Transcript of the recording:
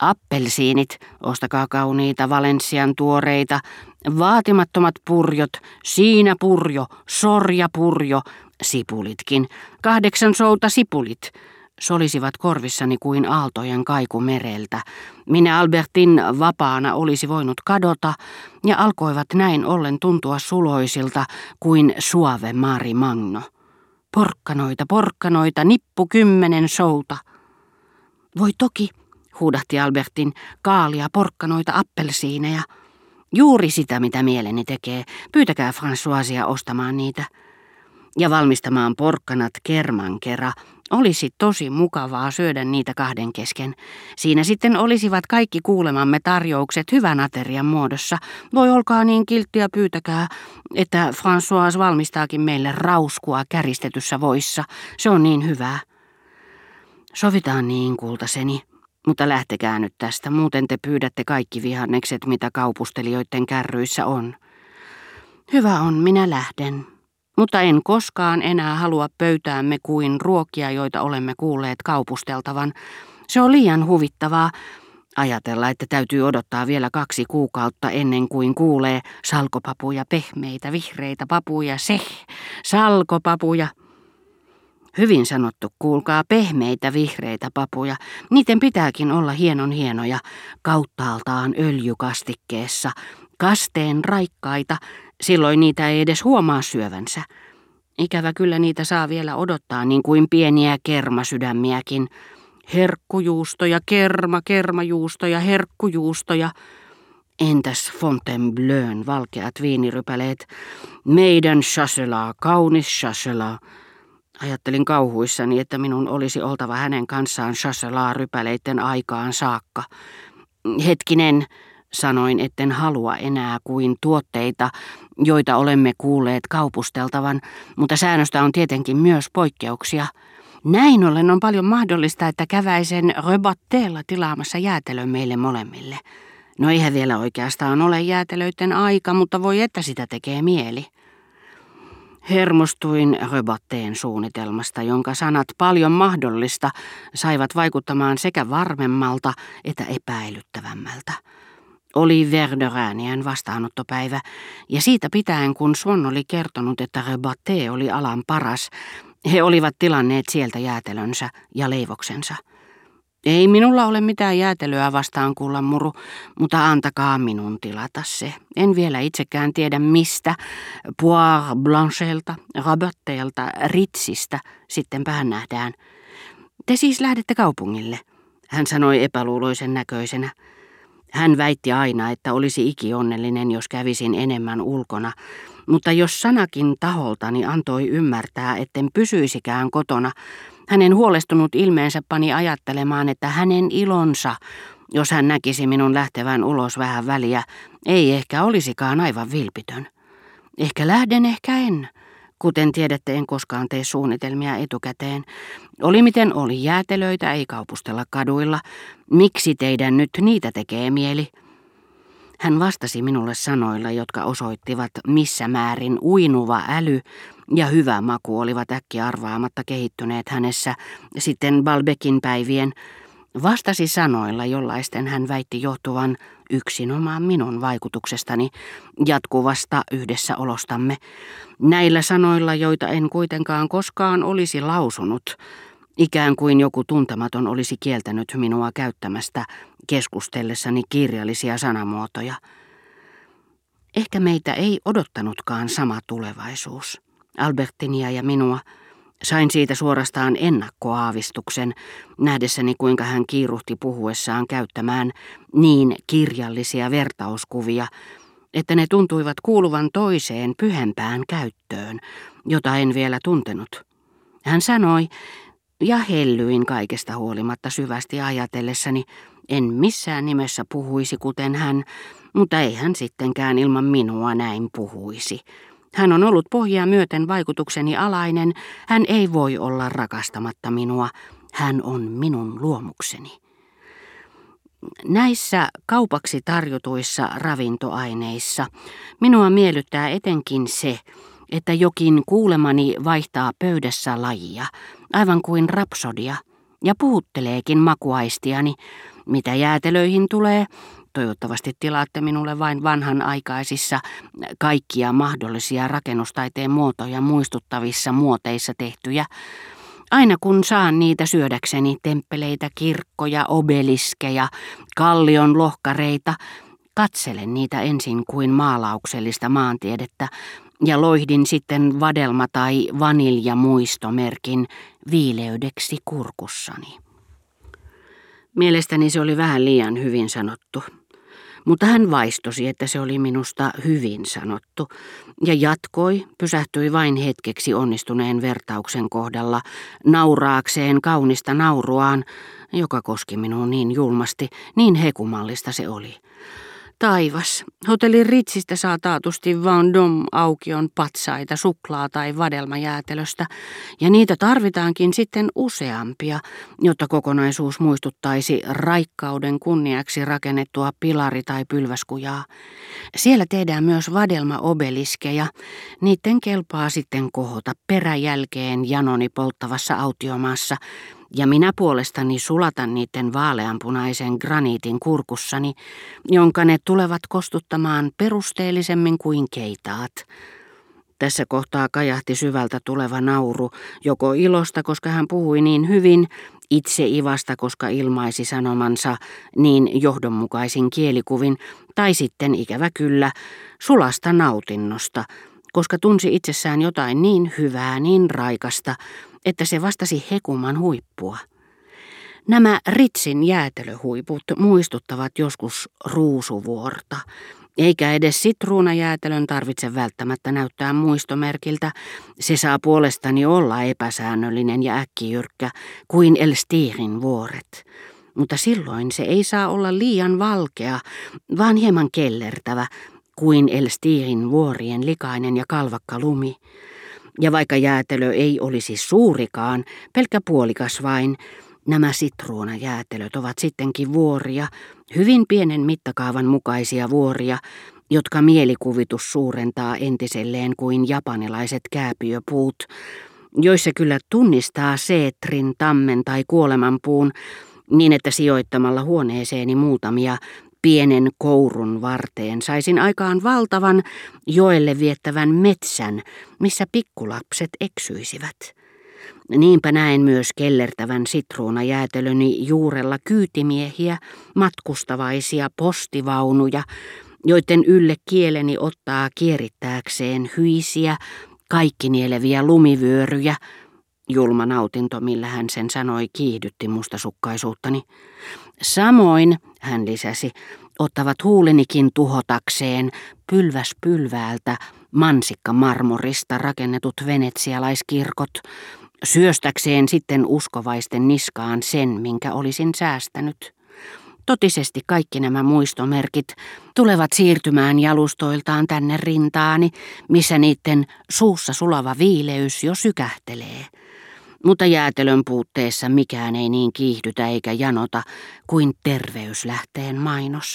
Appelsiinit, ostakaa kauniita Valensian tuoreita, vaatimattomat purjot, siinä purjo, sorja purjo, sipulitkin, kahdeksan souta sipulit, solisivat korvissani kuin aaltojen kaiku mereltä. Minä Albertin vapaana olisi voinut kadota ja alkoivat näin ollen tuntua suloisilta kuin suave Mari Magno. Porkkanoita, porkkanoita, nippu kymmenen souta. Voi toki, huudahti Albertin, kaalia, porkkanoita, appelsiineja. Juuri sitä, mitä mieleni tekee. Pyytäkää Françoisia ostamaan niitä. Ja valmistamaan porkkanat kerman kerran. Olisi tosi mukavaa syödä niitä kahden kesken. Siinä sitten olisivat kaikki kuulemamme tarjoukset hyvän aterian muodossa. Voi olkaa niin kilttiä pyytäkää, että François valmistaakin meille rauskua käristetyssä voissa. Se on niin hyvää. Sovitaan niin, kultaseni. Mutta lähtekää nyt tästä, muuten te pyydätte kaikki vihannekset, mitä kaupustelijoiden kärryissä on. Hyvä on, minä lähden. Mutta en koskaan enää halua pöytäämme kuin ruokia, joita olemme kuulleet kaupusteltavan. Se on liian huvittavaa ajatella, että täytyy odottaa vielä kaksi kuukautta ennen kuin kuulee salkopapuja, pehmeitä, vihreitä papuja, se, salkopapuja. Hyvin sanottu, kuulkaa pehmeitä vihreitä papuja. Niiden pitääkin olla hienon hienoja, kauttaaltaan öljykastikkeessa, kasteen raikkaita, silloin niitä ei edes huomaa syövänsä. Ikävä kyllä niitä saa vielä odottaa niin kuin pieniä kermasydämiäkin. Herkkujuustoja, kerma, kermajuustoja, herkkujuustoja. Entäs Fontainebleun valkeat viinirypäleet? Meidän chasselaa, kaunis chasselaa. Ajattelin kauhuissani, että minun olisi oltava hänen kanssaan chasselaa rypäleiden aikaan saakka. Hetkinen, sanoin, etten halua enää kuin tuotteita, joita olemme kuulleet kaupusteltavan, mutta säännöstä on tietenkin myös poikkeuksia. Näin ollen on paljon mahdollista, että käväisen Rebatteella tilaamassa jäätelön meille molemmille. No eihän vielä oikeastaan ole jäätelöiden aika, mutta voi että sitä tekee mieli. Hermostuin Röbatteen suunnitelmasta, jonka sanat paljon mahdollista saivat vaikuttamaan sekä varmemmalta että epäilyttävämmältä. Oli Verderäänien vastaanottopäivä, ja siitä pitäen kun Swan oli kertonut, että Rebatte oli alan paras, he olivat tilanneet sieltä jäätelönsä ja leivoksensa. Ei minulla ole mitään jäätelöä vastaan kuulla muru, mutta antakaa minun tilata se. En vielä itsekään tiedä mistä, Poire Blanchelta, Rabatteelta, Ritsistä, sitten vähän nähdään. Te siis lähdette kaupungille, hän sanoi epäluuloisen näköisenä. Hän väitti aina, että olisi ikionnellinen, jos kävisin enemmän ulkona, mutta jos sanakin taholtani antoi ymmärtää, etten pysyisikään kotona, hänen huolestunut ilmeensä pani ajattelemaan, että hänen ilonsa, jos hän näkisi minun lähtevän ulos vähän väliä, ei ehkä olisikaan aivan vilpitön. Ehkä lähden, ehkä en. Kuten tiedätte, en koskaan tee suunnitelmia etukäteen. Oli miten oli, jäätelöitä ei kaupustella kaduilla. Miksi teidän nyt niitä tekee mieli? Hän vastasi minulle sanoilla, jotka osoittivat, missä määrin uinuva äly ja hyvä maku olivat äkkiä arvaamatta kehittyneet hänessä sitten Balbekin päivien. Vastasi sanoilla, jollaisten hän väitti johtuvan yksinomaan minun vaikutuksestani jatkuvasta yhdessäolostamme. Näillä sanoilla, joita en kuitenkaan koskaan olisi lausunut, ikään kuin joku tuntematon olisi kieltänyt minua käyttämästä keskustellessani kirjallisia sanamuotoja. Ehkä meitä ei odottanutkaan sama tulevaisuus, Albertinia ja minua. Sain siitä suorastaan ennakkoaavistuksen, nähdessäni kuinka hän kiiruhti puhuessaan käyttämään niin kirjallisia vertauskuvia, että ne tuntuivat kuuluvan toiseen pyhempään käyttöön, jota en vielä tuntenut. Hän sanoi, ja hellyin kaikesta huolimatta syvästi ajatellessani, en missään nimessä puhuisi kuten hän, mutta ei hän sittenkään ilman minua näin puhuisi. Hän on ollut pohjaa myöten vaikutukseni alainen, hän ei voi olla rakastamatta minua, hän on minun luomukseni. Näissä kaupaksi tarjotuissa ravintoaineissa minua miellyttää etenkin se, että jokin kuulemani vaihtaa pöydässä lajia, aivan kuin rapsodia, ja puhutteleekin makuaistiani, Mitä jäätelöihin tulee, toivottavasti tilaatte minulle vain vanhanaikaisissa kaikkia mahdollisia rakennustaiteen muotoja muistuttavissa muoteissa tehtyjä. Aina kun saan niitä syödäkseni temppeleitä, kirkkoja, obeliskeja, kallion lohkareita, katselen niitä ensin kuin maalauksellista maantiedettä ja loihdin sitten vadelma- tai vaniljamuistomerkin viileydeksi kurkussani. Mielestäni se oli vähän liian hyvin sanottu, mutta hän vaistosi, että se oli minusta hyvin sanottu, ja jatkoi, pysähtyi vain hetkeksi onnistuneen vertauksen kohdalla, nauraakseen kaunista nauruaan, joka koski minua niin julmasti, niin hekumallista se oli. Taivas. Hotellin Ritsistä saa taatusti Vendôme aukion patsaita suklaa- tai vadelmajäätelöstä, ja niitä tarvitaankin sitten useampia, jotta kokonaisuus muistuttaisi raikkauden kunniaksi rakennettua pilari- tai pylväskujaa. Siellä tehdään myös vadelmaobeliskeja. Niiden kelpaa sitten kohota peräjälkeen janoni polttavassa autiomaassa, ja minä puolestani sulatan niiden vaaleanpunaisen graniitin kurkussani, jonka ne tulevat kostuttamaan perusteellisemmin kuin keitaat. Tässä kohtaa kajahti syvältä tuleva nauru, joko ilosta, koska hän puhui niin hyvin, itse ivasta, koska ilmaisi sanomansa niin johdonmukaisin kielikuvin, tai sitten ikävä kyllä, sulasta nautinnosta, koska tunsi itsessään jotain niin hyvää, niin raikasta, että se vastasi hekuman huippua. Nämä Ritsin jäätelöhuiput muistuttavat joskus ruusuvuorta, eikä edes sitruunajäätelön tarvitse välttämättä näyttää muistomerkiltä. Se saa puolestani olla epäsäännöllinen ja äkkijyrkkä kuin Elstirin vuoret. Mutta silloin se ei saa olla liian valkea, vaan hieman kellertävä kuin Elstirin vuorien likainen ja kalvakka lumi. Ja vaikka jäätelö ei olisi suurikaan, pelkkä puolikas vain, nämä sitruunajäätelöt ovat sittenkin vuoria, hyvin pienen mittakaavan mukaisia vuoria, jotka mielikuvitus suurentaa entiselleen kuin japanilaiset kääpiöpuut, joissa kyllä tunnistaa seetrin, tammen tai kuolemanpuun, niin että sijoittamalla huoneeseeni muutamia pienen kourun varteen saisin aikaan valtavan joelle viettävän metsän, missä pikkulapset eksyisivät. Niinpä näen myös kellertävän sitruunajäätelöni juurella kyytimiehiä, matkustavaisia postivaunuja, joiden ylle kieleni ottaa kierittääkseen hyisiä, kaikkinieleviä lumivyöryjä, Julma nautinto, millä hän sen sanoi, kiihdytti mustasukkaisuuttani. Samoin, hän lisäsi, ottavat huulenikin tuhotakseen pylväs pylväältä mansikka marmorista rakennetut venetsialaiskirkot, syöstäkseen sitten uskovaisten niskaan sen, minkä olisin säästänyt. Totisesti kaikki nämä muistomerkit tulevat siirtymään jalustoiltaan tänne rintaani, missä niiden suussa sulava viileys jo sykähtelee. Mutta jäätelön puutteessa mikään ei niin kiihdytä eikä janota kuin terveyslähteen mainos.